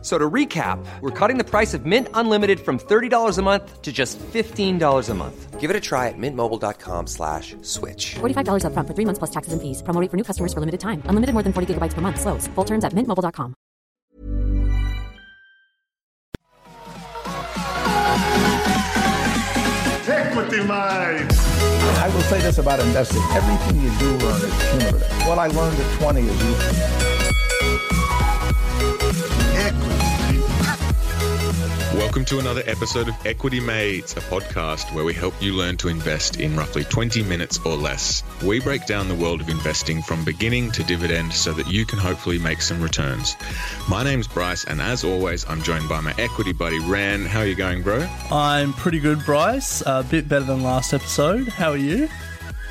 F- So to recap, we're cutting the price of Mint Unlimited from $30 a month to just $15 a month. Give it a try at mintmobile.com slash switch. $45 upfront for three months plus taxes and fees. Promo rate for new customers for limited time. Unlimited more than 40 gigabytes per month. Slows. Full terms at mintmobile.com. Equity Mates. I will say this about investing. Everything you do learn is cumulative. What I learned at 20 is useful. Welcome to another episode of Equity Mates, a podcast where we help you learn to invest in roughly 20 minutes or less. We break down the world of investing from beginning to dividend so that you can hopefully make some returns. My name's Bryce, and as always, I'm joined by my equity buddy Ren. How are you going, bro? I'm pretty good, Bryce. A bit better than last episode. How are you?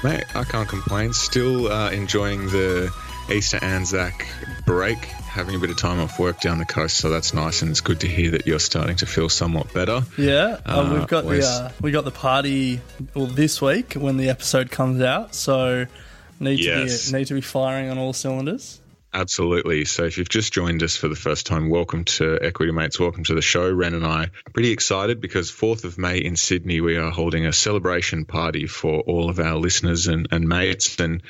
Mate, I can't complain. Still uh, enjoying the Easter Anzac break, having a bit of time off work down the coast, so that's nice, and it's good to hear that you're starting to feel somewhat better. Yeah, uh, Uh, we've got the uh, we got the party well this week when the episode comes out. So need Yes. to be need to be firing on all cylinders. Absolutely. So, if you've just joined us for the first time, welcome to Equity Mates. Welcome to the show. Ren and I pretty excited because 4th of May in Sydney, we are holding a celebration party for all of our listeners and, and mates. And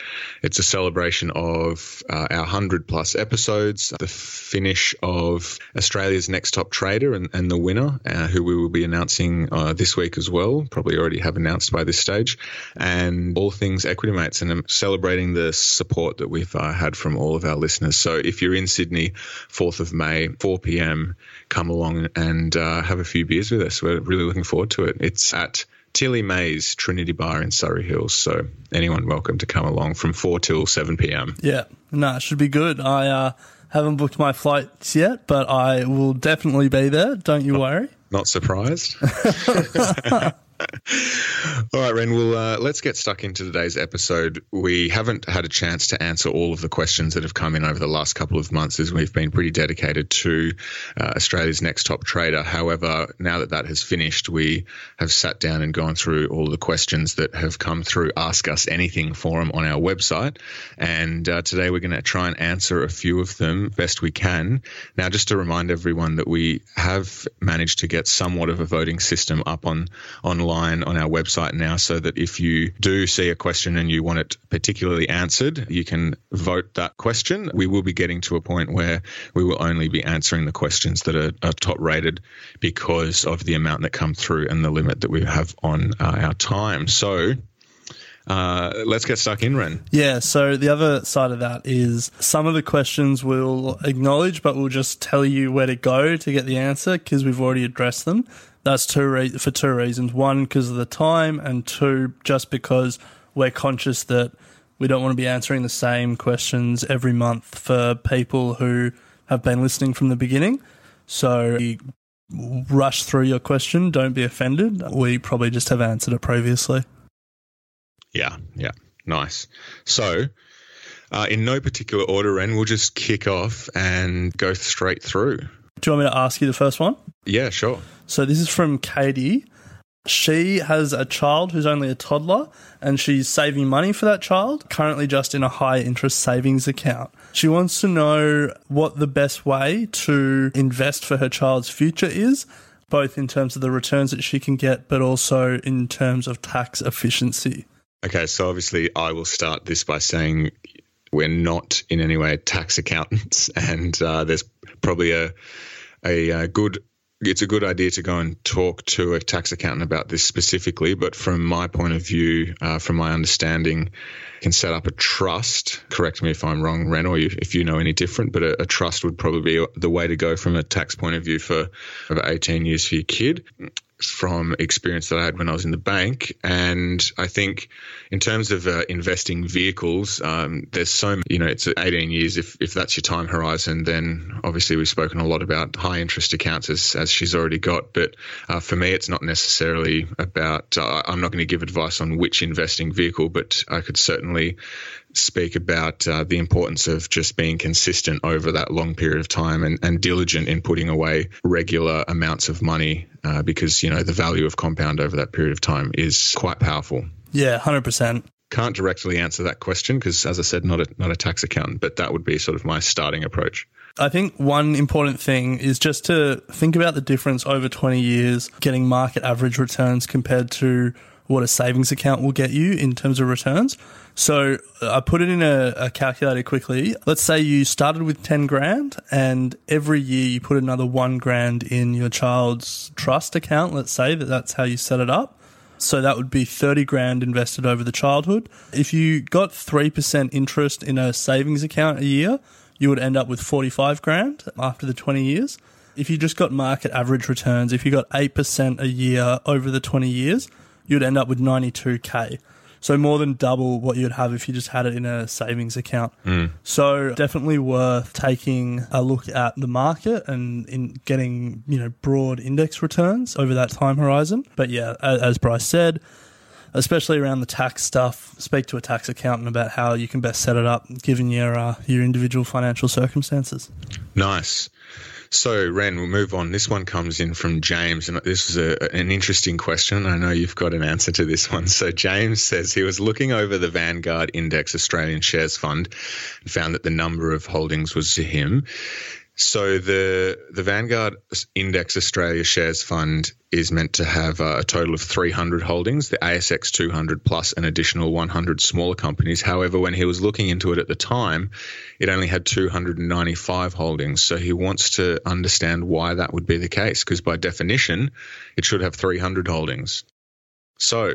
it's a celebration of uh, our 100 plus episodes, the finish of Australia's Next Top Trader and, and the winner, uh, who we will be announcing uh, this week as well. Probably already have announced by this stage. And all things Equity Mates. And I'm celebrating the support that we've uh, had from all of our listeners. So if you're in Sydney, 4th of May, 4 p.m., come along and uh, have a few beers with us. We're really looking forward to it. It's at Tilly Mays Trinity Bar in Surry Hills. So anyone welcome to come along from 4 till 7 p.m. Yeah, no, it should be good. I uh, haven't booked my flights yet, but I will definitely be there. Don't you worry. Not surprised. All right, Ren. Well, uh, let's get stuck into today's episode. We haven't had a chance to answer all of the questions that have come in over the last couple of months, as we've been pretty dedicated to uh, Australia's next top trader. However, now that that has finished, we have sat down and gone through all the questions that have come through Ask Us Anything forum on our website, and uh, today we're going to try and answer a few of them best we can. Now, just to remind everyone that we have managed to get somewhat of a voting system up on online on our website now, so that if you do see a question and you want it particularly answered, you can vote that question. We will be getting to a point where we will only be answering the questions that are, are top rated because of the amount that come through and the limit that we have on uh, our time. So. Uh, let's get stuck in, Ren. Yeah, so the other side of that is some of the questions we'll acknowledge, but we'll just tell you where to go to get the answer because we've already addressed them. That's two re- for two reasons. One, because of the time, and two, just because we're conscious that we don't want to be answering the same questions every month for people who have been listening from the beginning. So rush through your question. Don't be offended. We probably just have answered it previously. Yeah, yeah, nice. So, uh, in no particular order, Ren, we'll just kick off and go straight through. Do you want me to ask you the first one? Yeah, sure. So this is from Katie. She has a child who's only a toddler and she's saving money for that child, currently just in a high interest savings account. She wants to know what the best way to invest for her child's future is, both in terms of the returns that she can get, but also in terms of tax efficiency. Okay, so obviously, I will start this by saying we're not in any way tax accountants, and uh, there's probably a, a, good it's a good idea to go and talk to a tax accountant about this specifically. But from my point of view, uh, from my understanding, can set up a trust. Correct me if I'm wrong, Ren, or if you know any different. But a, a, trust would probably be the way to go from a tax point of view for over 18 years for your kid from experience that I had when I was in the bank. And I think in terms of uh, investing vehicles, um, there's so, many, you know, it's 18 years. If, if that's your time horizon, then obviously we've spoken a lot about high interest accounts as, as she's already got. But uh, for me, it's not necessarily about, uh, I'm not going to give advice on which investing vehicle, but I could certainly speak about uh, the importance of just being consistent over that long period of time and, and diligent in putting away regular amounts of money uh, because, you know, the value of compound over that period of time is quite powerful. Yeah, 100%. Can't directly answer that question because, as I said, not a, not a tax accountant, but that would be sort of my starting approach. I think one important thing is just to think about the difference over 20 years getting market average returns compared to what a savings account will get you in terms of returns. So uh, I put it in a, a, calculator quickly. Let's say you started with 10 grand and every year you put another one grand in your child's trust account. Let's say that that's how you set it up. So that would be 30 grand invested over the childhood. If you got 3% interest in a savings account a year, you would end up with 45 grand after the 20 years. If you just got market average returns, if you got 8% a year over the 20 years, you'd end up with 92k. So more than double what you'd have if you just had it in a savings account. Mm. So definitely worth taking a look at the market and in getting, you know, broad index returns over that time horizon. But yeah, as Bryce said, especially around the tax stuff, speak to a tax accountant about how you can best set it up given your uh, your individual financial circumstances. Nice. So, Ren, we'll move on. This one comes in from James, and this is a, an interesting question. I know you've got an answer to this one. So, James says he was looking over the Vanguard Index Australian Shares Fund and found that the number of holdings was to him. So the the Vanguard Index Australia Shares Fund is meant to have a total of 300 holdings, the ASX 200 plus an additional 100 smaller companies. However, when he was looking into it at the time, it only had 295 holdings. So he wants to understand why that would be the case, because by definition, it should have 300 holdings. So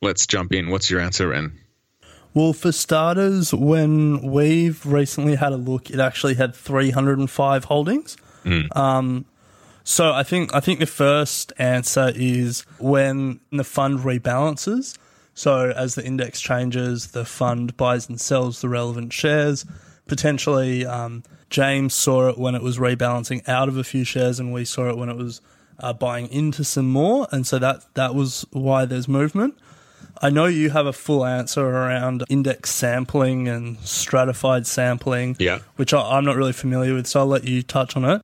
let's jump in. What's your answer, Ren? Well, for starters, when we've recently had a look, it actually had 305 holdings. Mm. Um, so I think I think the first answer is when the fund rebalances. So as the index changes, the fund buys and sells the relevant shares. Potentially, um, James saw it when it was rebalancing out of a few shares, and we saw it when it was uh, buying into some more, and so that that was why there's movement. I know you have a full answer around index sampling and stratified sampling, yeah. which I, am not really familiar with, so I'll let you touch on it.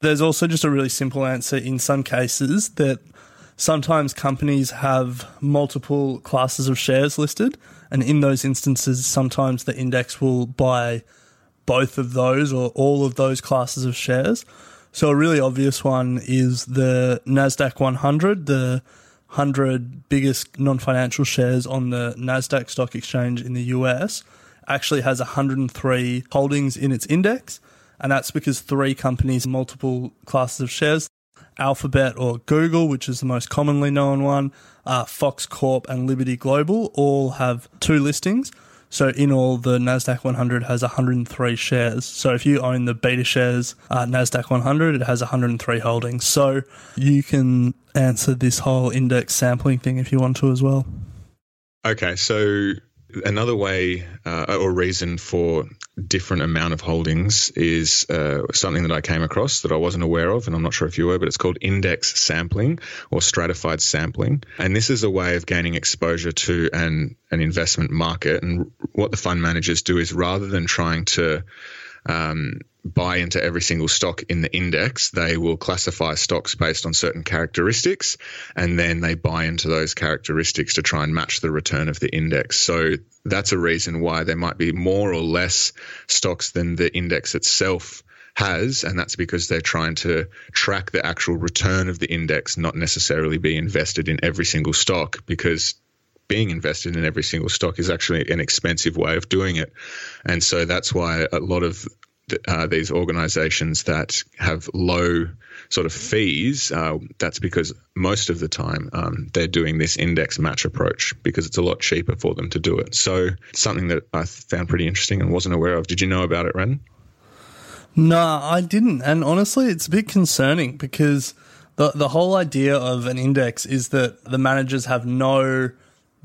There's also just a really simple answer in some cases that sometimes companies have multiple classes of shares listed, and in those instances, sometimes the index will buy both of those or all of those classes of shares. So a really obvious one is the Nasdaq 100, the 100 biggest non financial shares on the NASDAQ stock exchange in the US actually has 103 holdings in its index. And that's because three companies, multiple classes of shares, Alphabet or Google, which is the most commonly known one, uh, Fox Corp and Liberty Global all have two listings. So in all, the Nasdaq 100 has 103 shares. So if you own the beta shares uh, Nasdaq 100, it has 103 holdings. So you can answer this whole index sampling thing if you want to as well. Okay, so another way uh, or reason for different amount of holdings is uh, something that I came across that I wasn't aware of, and I'm not sure if you were, but it's called index sampling or stratified sampling. And this is a way of gaining exposure to an, an investment market. And what the fund managers do is rather than trying to um, buy into every single stock in the index. They will classify stocks based on certain characteristics, and then they buy into those characteristics to try and match the return of the index. So that's a reason why there might be more or less stocks than the index itself has, and that's because they're trying to track the actual return of the index, not necessarily be invested in every single stock because being invested in every single stock is actually an expensive way of doing it. And so that's why a lot of uh, these organizations that have low sort of fees, uh, that's because most of the time um, they're doing this index match approach because it's a lot cheaper for them to do it. So something that I found pretty interesting and wasn't aware of. Did you know about it, Ren? No, I didn't. And honestly, it's a bit concerning because the the whole idea of an index is that the managers have no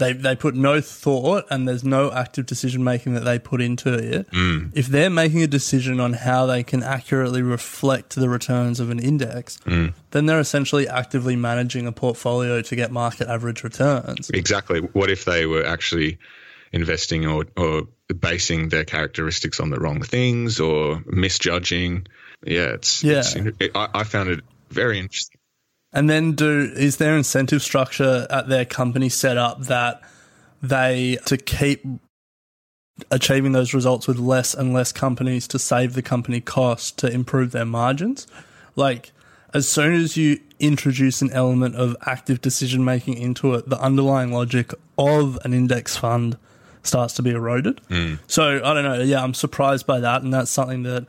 they they put no thought and there's no active decision making that they put into it. Mm. If they're making a decision on how they can accurately reflect the returns of an index, Mm. then they're essentially actively managing a portfolio to get market average returns. Exactly. What if they were actually investing or, or basing their characteristics on the wrong things or misjudging? Yeah, it's, Yeah. it's I, I found it very interesting. And then do is there incentive structure at their company set up that they to keep achieving those results with less and less companies to save the company cost to improve their margins? Like as soon as you introduce an element of active decision making into it, the underlying logic of an index fund starts to be eroded. Hmm. So I don't know. Yeah, I'm surprised by that, and that's something that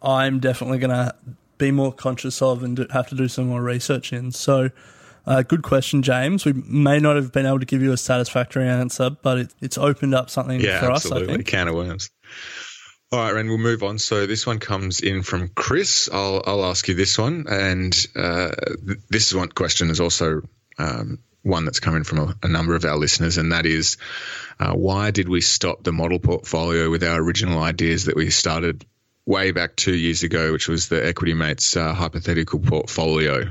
I'm definitely going to be more conscious of and do, have to do some more research in. So, uh, good question, James. We may not have been able to give you a satisfactory answer, but it, it's opened up something Yeah, for us. I absolutely. think. Can of worms. All right, Ren, we'll move on. So this one comes in from Chris. I'll, I'll ask you this one. And uh, th- this is one question is also um, one that's coming from a, a number of our listeners, and that is uh, why did we stop the model portfolio with our original ideas that we started way back two years ago, which was the Equity Mates uh, hypothetical portfolio?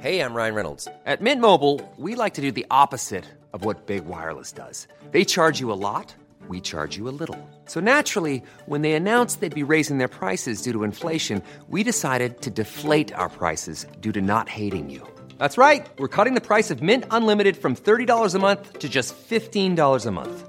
Hey, I'm Ryan Reynolds. At Mint Mobile, we like to do the opposite of what Big Wireless does. They charge you a lot, we charge you a little. So naturally, when they announced they'd be raising their prices due to inflation, we decided to deflate our prices due to not hating you. That's right. We're cutting the price of Mint Unlimited from $30 a month to just $15 a month.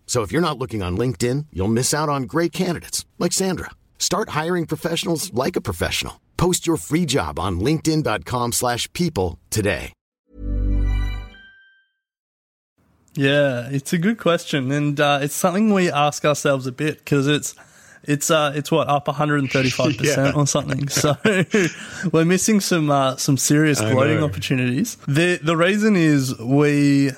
So if you're not looking on LinkedIn, you'll miss out on great candidates like Sandra. Start hiring professionals like a professional. Post your free job on linkedin.com/people today. Yeah, it's a good question, and uh, it's something we ask ourselves a bit because it's it's uh it's what up 135 Yeah. percent or something. So we're missing some uh, some serious gloating opportunities. the The reason is we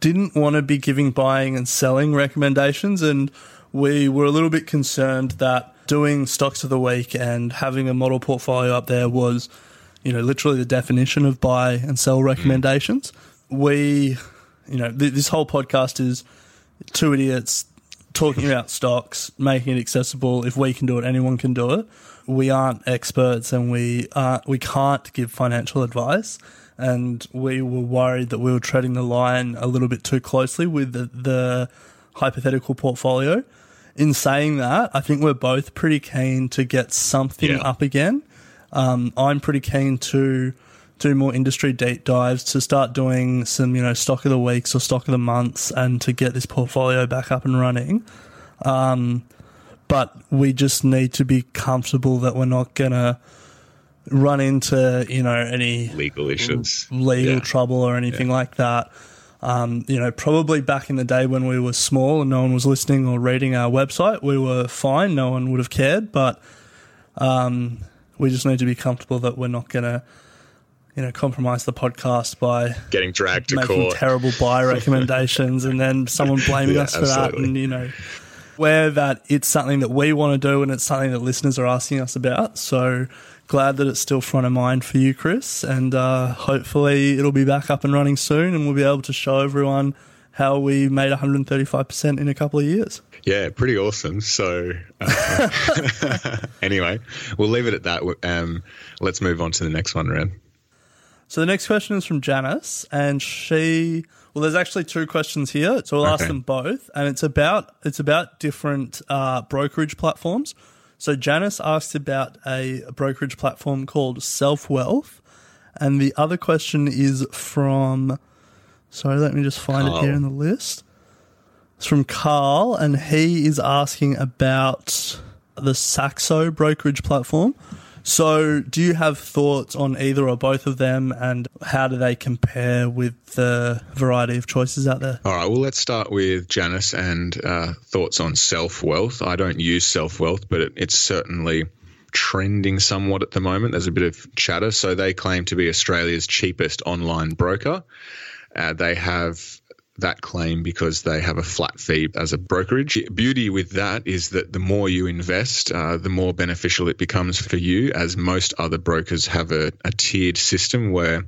didn't want to be giving buying and selling recommendations, and we were a little bit concerned that doing stocks of the week and having a model portfolio up there was, you know, literally the definition of buy and sell recommendations. We, you know, th- this whole podcast is two idiots talking about stocks, making it accessible. If we can do it, anyone can do it. We aren't experts, and we uh, we can't give financial advice. And we were worried that we were treading the line a little bit too closely with the, the hypothetical portfolio. In saying that, I think we're both pretty keen to get something Yeah. up again. Um, I'm pretty keen to do more industry deep dives to start doing some, you know, stock of the weeks or stock of the months and to get this portfolio back up and running. Um, but we just need to be comfortable that we're not going to run into, you know, any Legal issues. legal Yeah. trouble or anything like that. Um, you know, probably back in the day when we were small and no one was listening or reading our website, we were fine. No one would have cared. But um, we just need to be comfortable that we're not going to, you know, compromise the podcast by Getting dragged to making court. terrible buy recommendations and then someone blaming Yeah, us for that. And, you know, where that it's something that we want to do and it's something that listeners are asking us about. So glad that it's still front of mind for you, Chris. And uh, hopefully it'll be back up and running soon and we'll be able to show everyone how we made 135% in a couple of years. Yeah, pretty awesome. So, uh, anyway, we'll leave it at that. Um, let's move on to the next one, Ren. So the next question is from Janice, and she well, there's actually two questions here, so we'll ask them both, and it's about it's about different uh, brokerage platforms. So Janice asked about a brokerage platform called Self Wealth, and the other question is from. Sorry, let me just find it here in the list. It's from Carl, and he is asking about the Saxo brokerage platform. So, do you have thoughts on either or both of them, and how do they compare with the variety of choices out there? All right, well, let's start with Janice and uh, thoughts on self wealth. I don't use self wealth, but it, it's certainly trending somewhat at the moment. There's a bit of chatter. So they claim to be Australia's cheapest online broker. Uh, they have that claim because they have a flat fee as a brokerage. Beauty with that is that the more you invest, uh, the more beneficial it becomes for you, as most other brokers have a, a tiered system where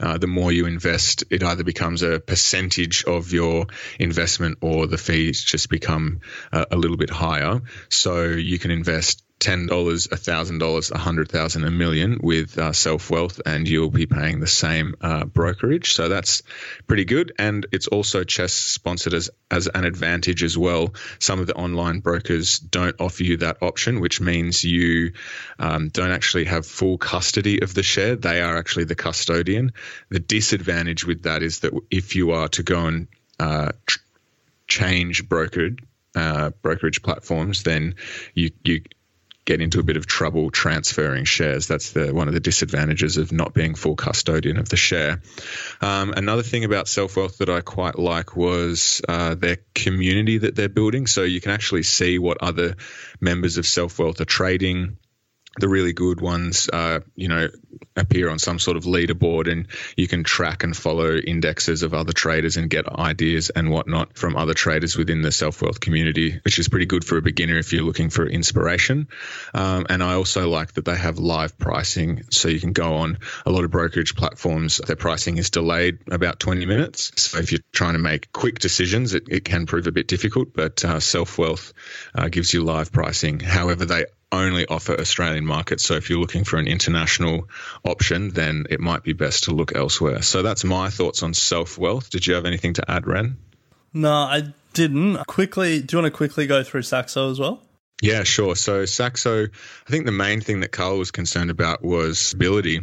uh, the more you invest, it either becomes a percentage of your investment or the fees just become uh, a little bit higher. So you can invest ten dollars, a thousand dollars, a hundred thousand, a million with uh, self wealth, and you'll be paying the same uh, brokerage. So that's pretty good, and it's also Chess sponsored as as an advantage as well. Some of the online brokers don't offer you that option, which means you um, don't actually have full custody of the share. They are actually the custodian. The disadvantage with that is that if you are to go and uh, change brokered uh, brokerage platforms, then you you get into a bit of trouble transferring shares. That's the one of the disadvantages of not being full custodian of the share. Um, another thing about self wealth that I quite like was uh, their community that they're building. So you can actually see what other members of self wealth are trading the really good ones, uh, you know, appear on some sort of leaderboard, and you can track and follow indexes of other traders and get ideas and whatnot from other traders within the self wealth community, which is pretty good for a beginner if you're looking for inspiration. Um, and I also like that they have live pricing, so you can go on a lot of brokerage platforms. Their pricing is delayed about 20 minutes, so if you're trying to make quick decisions, it, it can prove a bit difficult. But uh, self wealth uh, gives you live pricing. However, they only offer Australian markets. So if you're looking for an international option, then it might be best to look elsewhere. So that's my thoughts on self wealth. Did you have anything to add, Ren? No, I didn't. Quickly, do you want to quickly go through Saxo as well? Yeah, sure. So Saxo, I think the main thing that Carl was concerned about was stability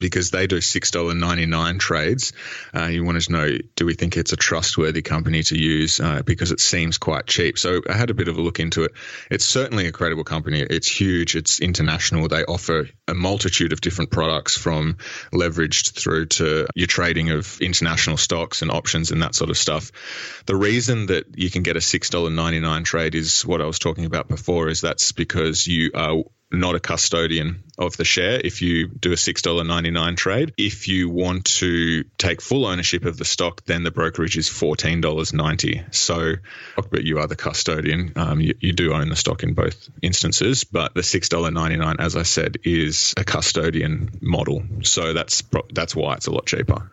because they do $6.99 trades. Uh, you wanted to know, do we think it's a trustworthy company to use? Uh, because it seems quite cheap. So I had a bit of a look into it. It's certainly a credible company. It's huge. It's international. They offer a multitude of different products from leveraged through to your trading of international stocks and options and that sort of stuff. The reason that you can get a $6.99 trade is what I was talking about before is that's because you are not a custodian of the share if you do a $6.99 trade. If you want to take full ownership of the stock, then the brokerage is $14.90. So, but you are the custodian. Um, you, you do own the stock in both instances, but the $6.99, as I said, is a custodian model. So that's that's why it's a lot cheaper.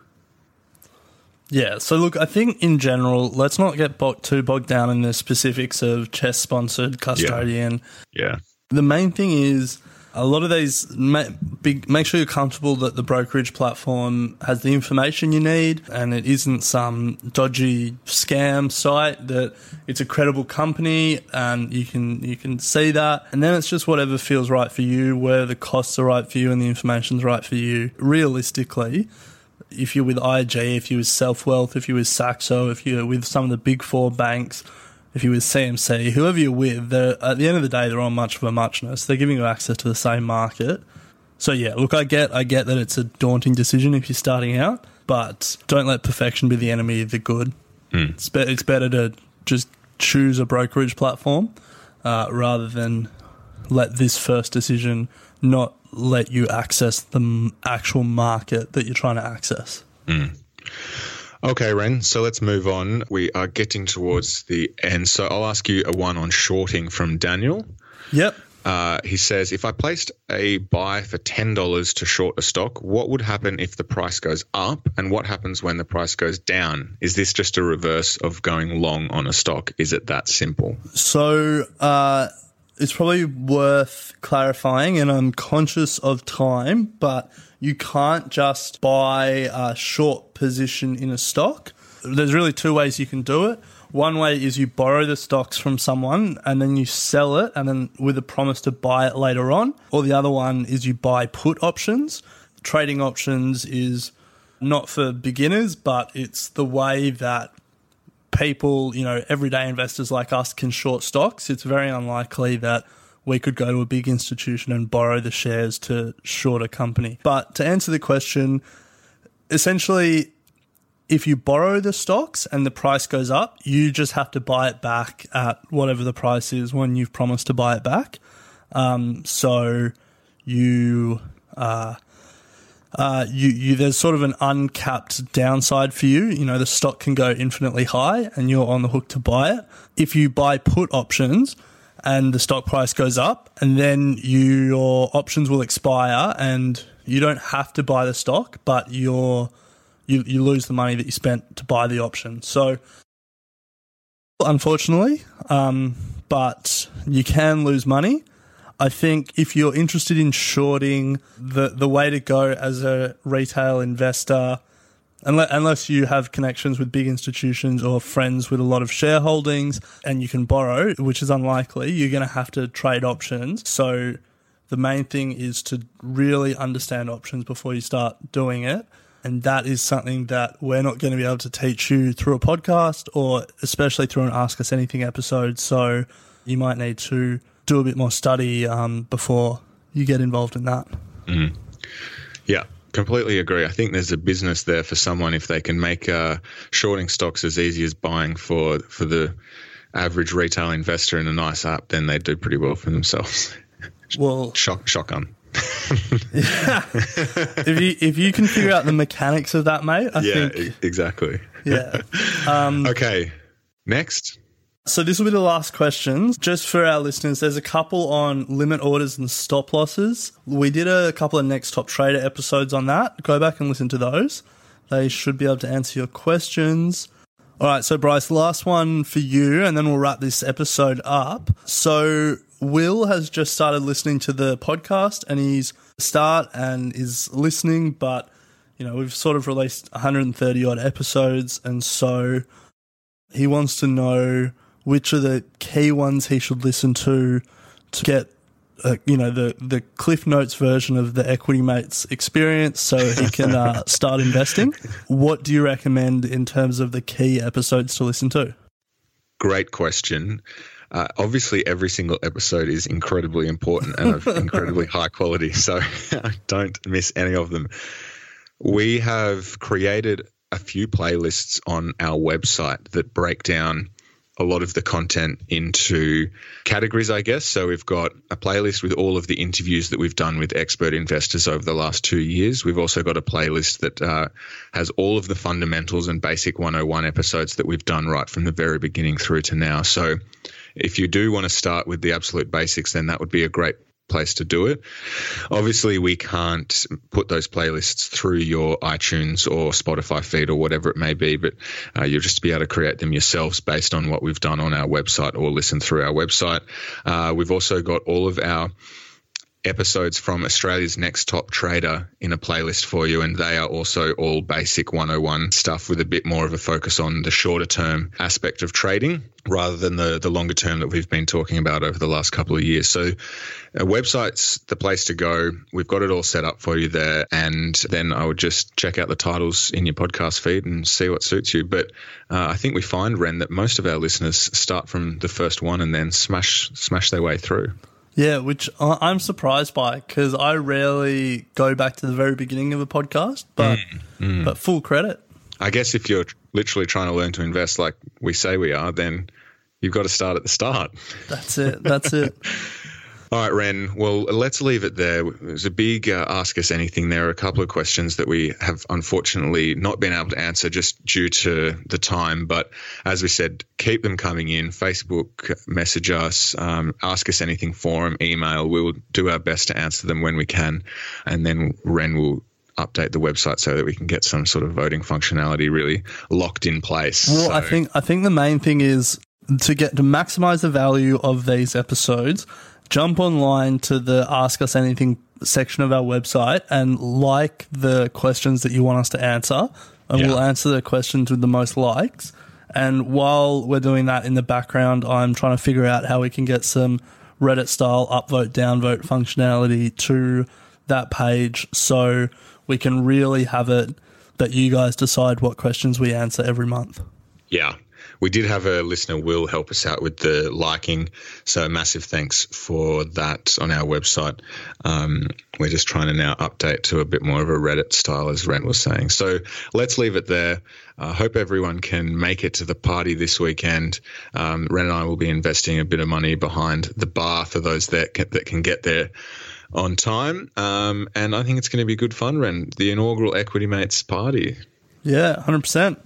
Yeah, so look, I think in general, let's not get too bogged down in the specifics of chess sponsored custodian. Yeah. The main thing is a lot of these make sure you're comfortable that the brokerage platform has the information you need and it isn't some dodgy scam site that it's a credible company and you can you can see that. And then it's just whatever feels right for you where the costs are right for you and the information's right for you. Realistically if you're with IG if you're with Self Wealth if you're with Saxo if you're with some of the big four banks if you're with CMC, whoever you're with, they're, at the end of the day, they're on much of a muchness. They're giving you access to the same market. So yeah, look, I get, I get that it's a daunting decision if you're starting out, but don't let perfection be the enemy of the good. Mm. It's, be- it's better to just choose a brokerage platform uh, rather than let this first decision not let you access the m- actual market that you're trying to access. Mm. Okay, Ren. So let's move on. We are getting towards the end. So I'll ask you a one on shorting from Daniel. Yep. Uh, he says, if I placed a buy for $10 to short a stock, what would happen if the price goes up? And what happens when the price goes down? Is this just a reverse of going long on a stock? Is it that simple? So, uh, it's probably worth clarifying, and I'm conscious of time, but you can't just buy a short position in a stock. there's really two ways you can do it. One way is you borrow the stocks from someone and then you sell it and then with a promise to buy it later on. Or the other one is you buy put options. Trading options is not for beginners, but it's the way that people, you know, everyday investors like us can short stocks. It's very unlikely that we could go to a big institution and borrow the shares to short a company. But to answer the question, essentially, if you borrow the stocks and the price goes up, you just have to buy it back at whatever the price is when you've promised to buy it back. Um, so you, uh, uh, you, you, there's sort of an uncapped downside for you. You know, the stock can go infinitely high and you're on the hook to buy it. If you buy put options and the stock price goes up and then you, your options will expire and you don't have to buy the stock, but you, you lose the money that you spent to buy the option. So, unfortunately, um, but you can lose money. I think if you're interested in shorting, the, the way to go as a retail investor, unless, unless you have connections with big institutions or friends with a lot of shareholdings and you can borrow, which is unlikely, you're going to have to trade options. So the main thing is to really understand options before you start doing it. And that is something that we're not going to be able to teach you through a podcast or especially through an Ask Us Anything episode. So you might need to do a bit more study um, before you get involved in that. Mm. Yeah, completely agree. I think there's a business there for someone if they can make uh, shorting stocks as easy as buying for for the average retail investor in a nice app, then they do pretty well for themselves. Well, shock shotgun. yeah. if you if you can figure out the mechanics of that, mate, I yeah, think exactly. yeah. Um, okay, next. So this will be the last questions. Just for our listeners, there's a couple on limit orders and stop losses. We did a couple of next top trader episodes on that. Go back and listen to those. They should be able to answer your questions. All right, so Bryce, last one for you, and then we'll wrap this episode up. So Will has just started listening to the podcast, and he's start and is listening, but you know we've sort of released 130 odd episodes, and so he wants to know which are the key ones he should listen to to get uh, you know the the cliff notes version of the equity mates experience so he can uh, start investing what do you recommend in terms of the key episodes to listen to Great question. Uh, obviously, every single episode is incredibly important and of incredibly high quality, so don't miss any of them. We have created a few playlists on our website that break down a lot of the content into categories, I guess. So we've got a playlist with all of the interviews that we've done with expert investors over the last two years. We've also got a playlist that uh, has all of the fundamentals and basic 101 episodes that we've done right from the very beginning through to now. So if you do want to start with the absolute basics, then that would be a great place to do it. Obviously, we can't put those playlists through your iTunes or Spotify feed or whatever it may be, but uh, you'll just be able to create them yourselves based on what we've done on our website or listen through our website. Uh, we've also got all of our episodes from Australia's Next Top Trader in a playlist for you, and they are also all basic 101 stuff with a bit more of a focus on the shorter term aspect of trading rather than the, the longer term that we've been talking about over the last couple of years. So, a website's the place to go. We've got it all set up for you there, and then I would just check out the titles in your podcast feed and see what suits you. But uh, I think we find, Ren, that most of our listeners start from the first one and then smash smash their way through. Yeah, which I'm surprised by because I rarely go back to the very beginning of a podcast, but Mm, but full credit. I guess if you're literally trying to learn to invest like we say we are, then you've got to start at the start. That's it. That's it. All right, Ren. Well, let's leave it there. There's a big uh, ask us anything. There are a couple of questions that we have unfortunately not been able to answer just due to the time. But as we said, keep them coming in. Facebook, message us, um, ask us anything forum, email. We will do our best to answer them when we can. And then Ren will update the website so that we can get some sort of voting functionality really locked in place. Well, I think I think the main thing is to get to maximize the value of these episodes. Jump online to the Ask Us Anything section of our website and like the questions that you want us to answer. and Yeah. we'll answer the questions with the most likes. And while we're doing that in the background, I'm trying to figure out how we can get some Reddit style upvote, downvote functionality to that page so we can really have it that you guys decide what questions we answer every month. Yeah. We did have a listener, Will, help us out with the liking. So massive thanks for that on our website. Um, we're just trying to now update to a bit more of a Reddit style, as Ren was saying. So let's leave it there. I hope everyone can make it to the party this weekend. Um, Ren and I will be investing a bit of money behind the bar for those that can, that can get there on time. Um, and I think it's going to be good fun, Ren. The inaugural Equity Mates party. Yeah, 100%.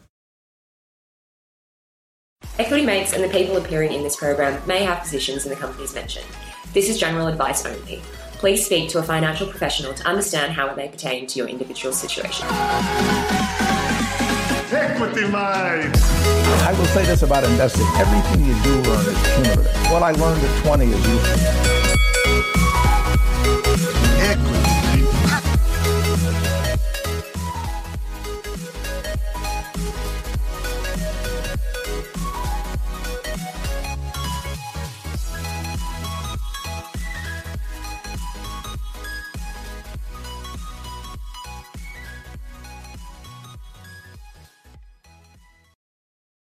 Equity mates and the people appearing in this program may have positions in the companies mentioned. This is general advice only. Please speak to a financial professional to understand how it may pertain to your individual situation. Equity mates! I will say this about investing. Everything you do learn is cumulative. What I learned at 20 is useful. Equity